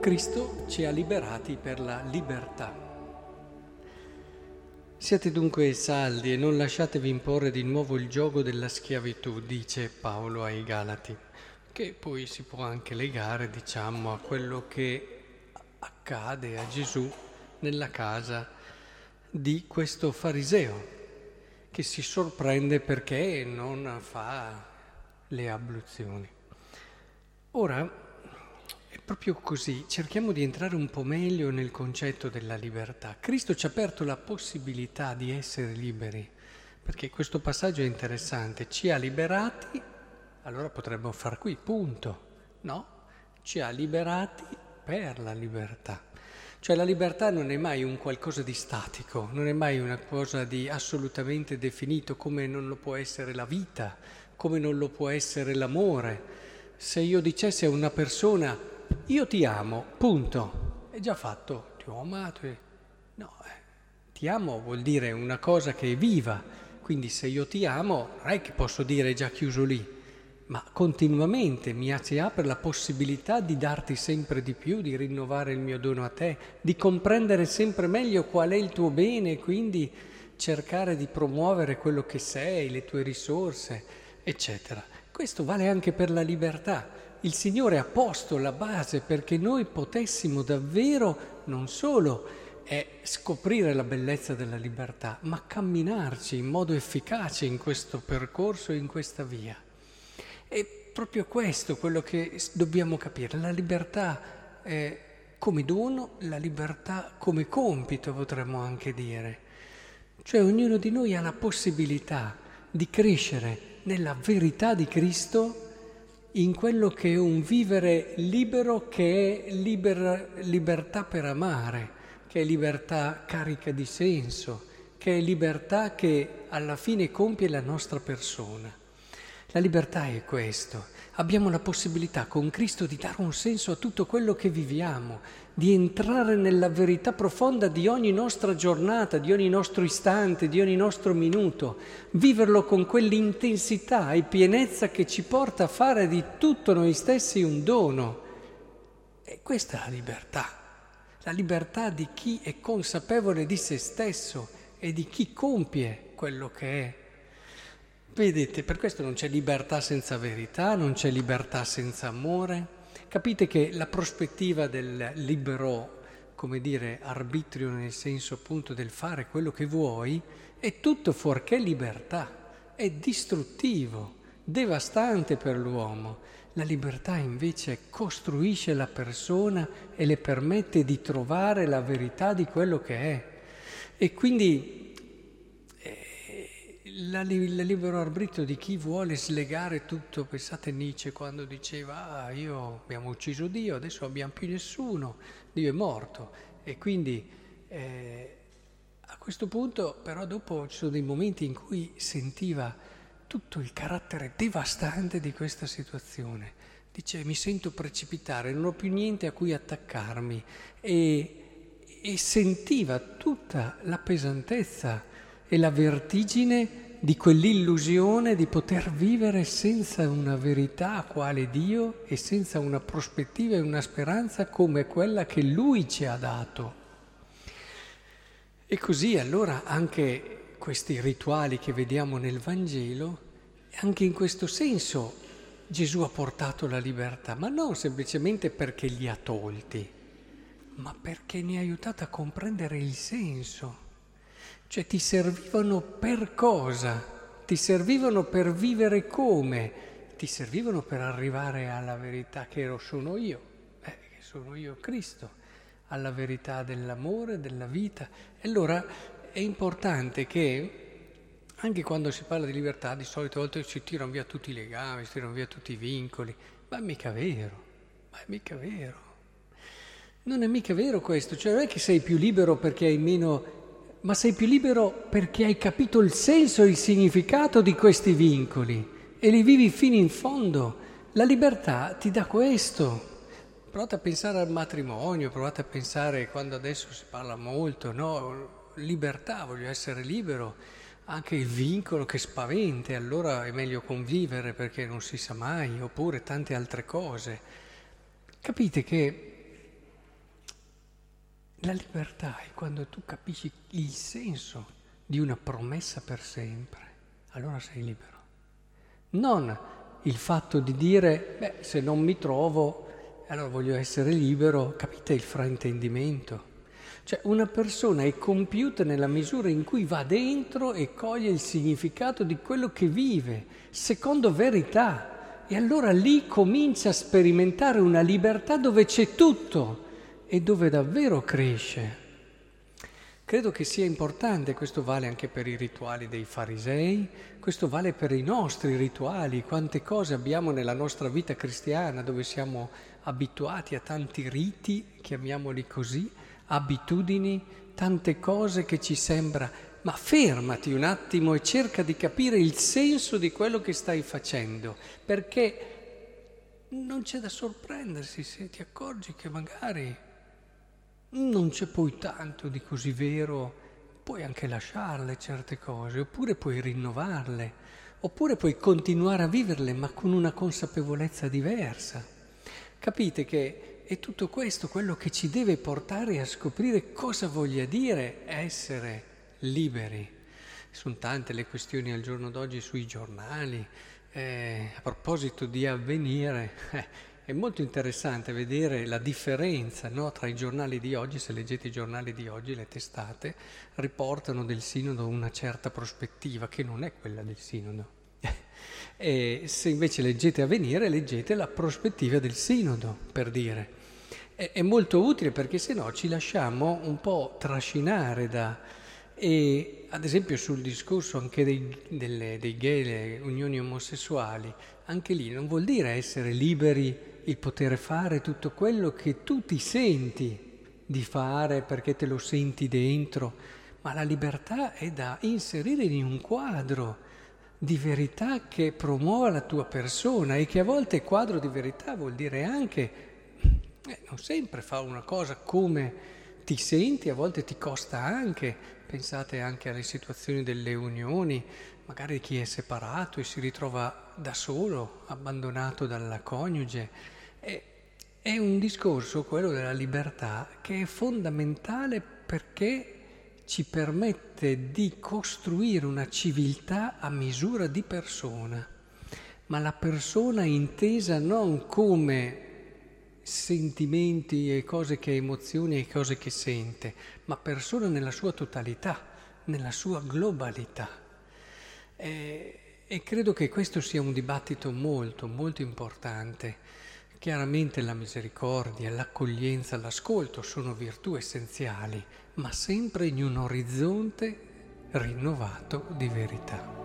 Cristo ci ha liberati per la libertà. Siate dunque saldi e non lasciatevi imporre di nuovo il gioco della schiavitù, dice Paolo ai Galati, che poi si può anche legare, diciamo, a quello che accade a Gesù nella casa di questo fariseo, che si sorprende perché non fa le abluzioni. Ora, proprio così, cerchiamo di entrare un po' meglio nel concetto della libertà. Cristo ci ha aperto la possibilità di essere liberi, perché questo passaggio è interessante, ci ha liberati, allora potremmo far qui, punto, no? Ci ha liberati per la libertà. Cioè la libertà non è mai un qualcosa di statico, non è mai una cosa di assolutamente definito come non lo può essere la vita, come non lo può essere l'amore. Se io dicessi a una persona io ti amo, punto. È già fatto, ti ho amato. No, eh. ti amo vuol dire una cosa che è viva, quindi se io ti amo non è che posso dire è già chiuso lì, ma continuamente mi si apre la possibilità di darti sempre di più, di rinnovare il mio dono a te, di comprendere sempre meglio qual è il tuo bene, quindi cercare di promuovere quello che sei, le tue risorse, eccetera. Questo vale anche per la libertà il Signore ha posto la base perché noi potessimo davvero non solo eh, scoprire la bellezza della libertà, ma camminarci in modo efficace in questo percorso, in questa via. È proprio questo quello che dobbiamo capire, la libertà eh, come dono, la libertà come compito potremmo anche dire. Cioè ognuno di noi ha la possibilità di crescere nella verità di Cristo in quello che è un vivere libero che è liber, libertà per amare, che è libertà carica di senso, che è libertà che alla fine compie la nostra persona. La libertà è questo. Abbiamo la possibilità con Cristo di dare un senso a tutto quello che viviamo, di entrare nella verità profonda di ogni nostra giornata, di ogni nostro istante, di ogni nostro minuto, viverlo con quell'intensità e pienezza che ci porta a fare di tutto noi stessi un dono. E questa è la libertà, la libertà di chi è consapevole di se stesso e di chi compie quello che è. Vedete, per questo non c'è libertà senza verità, non c'è libertà senza amore. Capite che la prospettiva del libero, come dire, arbitrio nel senso appunto del fare quello che vuoi, è tutto fuorché libertà, è distruttivo, devastante per l'uomo. La libertà invece costruisce la persona e le permette di trovare la verità di quello che è. E quindi il libero arbitrio di chi vuole slegare tutto, pensate Nietzsche quando diceva ah, io abbiamo ucciso Dio, adesso non abbiamo più nessuno, Dio è morto. E quindi eh, a questo punto però dopo ci sono dei momenti in cui sentiva tutto il carattere devastante di questa situazione. Dice mi sento precipitare, non ho più niente a cui attaccarmi. E, e sentiva tutta la pesantezza e la vertigine di quell'illusione di poter vivere senza una verità quale Dio e senza una prospettiva e una speranza come quella che Lui ci ha dato. E così allora anche questi rituali che vediamo nel Vangelo, anche in questo senso Gesù ha portato la libertà, ma non semplicemente perché li ha tolti, ma perché ne ha aiutato a comprendere il senso. Cioè ti servivano per cosa? Ti servivano per vivere come? Ti servivano per arrivare alla verità che ero, sono io, eh, che sono io Cristo, alla verità dell'amore, della vita. E allora è importante che anche quando si parla di libertà, di solito a volte si tirano via tutti i legami, si tirano via tutti i vincoli, ma è mica vero, ma è mica vero. Non è mica vero questo, cioè non è che sei più libero perché hai meno ma sei più libero perché hai capito il senso e il significato di questi vincoli e li vivi fino in fondo. La libertà ti dà questo. Provate a pensare al matrimonio, provate a pensare quando adesso si parla molto, no? Libertà, voglio essere libero, anche il vincolo che spaventa, allora è meglio convivere perché non si sa mai, oppure tante altre cose. Capite che La libertà è quando tu capisci il senso di una promessa per sempre, allora sei libero. Non il fatto di dire, beh, se non mi trovo, allora voglio essere libero, capite il fraintendimento? Cioè una persona è compiuta nella misura in cui va dentro e coglie il significato di quello che vive, secondo verità. E allora lì comincia a sperimentare una libertà dove c'è tutto e dove davvero cresce. Credo che sia importante, questo vale anche per i rituali dei farisei, questo vale per i nostri rituali, quante cose abbiamo nella nostra vita cristiana dove siamo abituati a tanti riti, chiamiamoli così, abitudini, tante cose che ci sembra, ma fermati un attimo e cerca di capire il senso di quello che stai facendo, perché non c'è da sorprendersi se ti accorgi che magari non c'è poi tanto di così vero, puoi anche lasciarle certe cose, oppure puoi rinnovarle, oppure puoi continuare a viverle ma con una consapevolezza diversa. Capite che è tutto questo quello che ci deve portare a scoprire cosa voglia dire essere liberi. Sono tante le questioni al giorno d'oggi sui giornali. Eh, a proposito di avvenire, eh, è molto interessante vedere la differenza no, tra i giornali di oggi, se leggete i giornali di oggi, le testate riportano del sinodo una certa prospettiva che non è quella del sinodo. e se invece leggete Avvenire, leggete la prospettiva del sinodo, per dire. È, è molto utile perché se no ci lasciamo un po' trascinare da... E ad esempio sul discorso anche dei, delle, dei gay, le unioni omosessuali, anche lì non vuol dire essere liberi il poter fare tutto quello che tu ti senti di fare perché te lo senti dentro, ma la libertà è da inserire in un quadro di verità che promuova la tua persona e che a volte quadro di verità vuol dire anche eh, non sempre fa una cosa come ti senti, a volte ti costa anche, pensate anche alle situazioni delle unioni, magari chi è separato e si ritrova da solo, abbandonato dalla coniuge. È, è un discorso, quello della libertà, che è fondamentale perché ci permette di costruire una civiltà a misura di persona, ma la persona intesa non come sentimenti e cose che emozioni e cose che sente, ma persona nella sua totalità, nella sua globalità. E, e credo che questo sia un dibattito molto, molto importante. Chiaramente la misericordia, l'accoglienza, l'ascolto sono virtù essenziali, ma sempre in un orizzonte rinnovato di verità.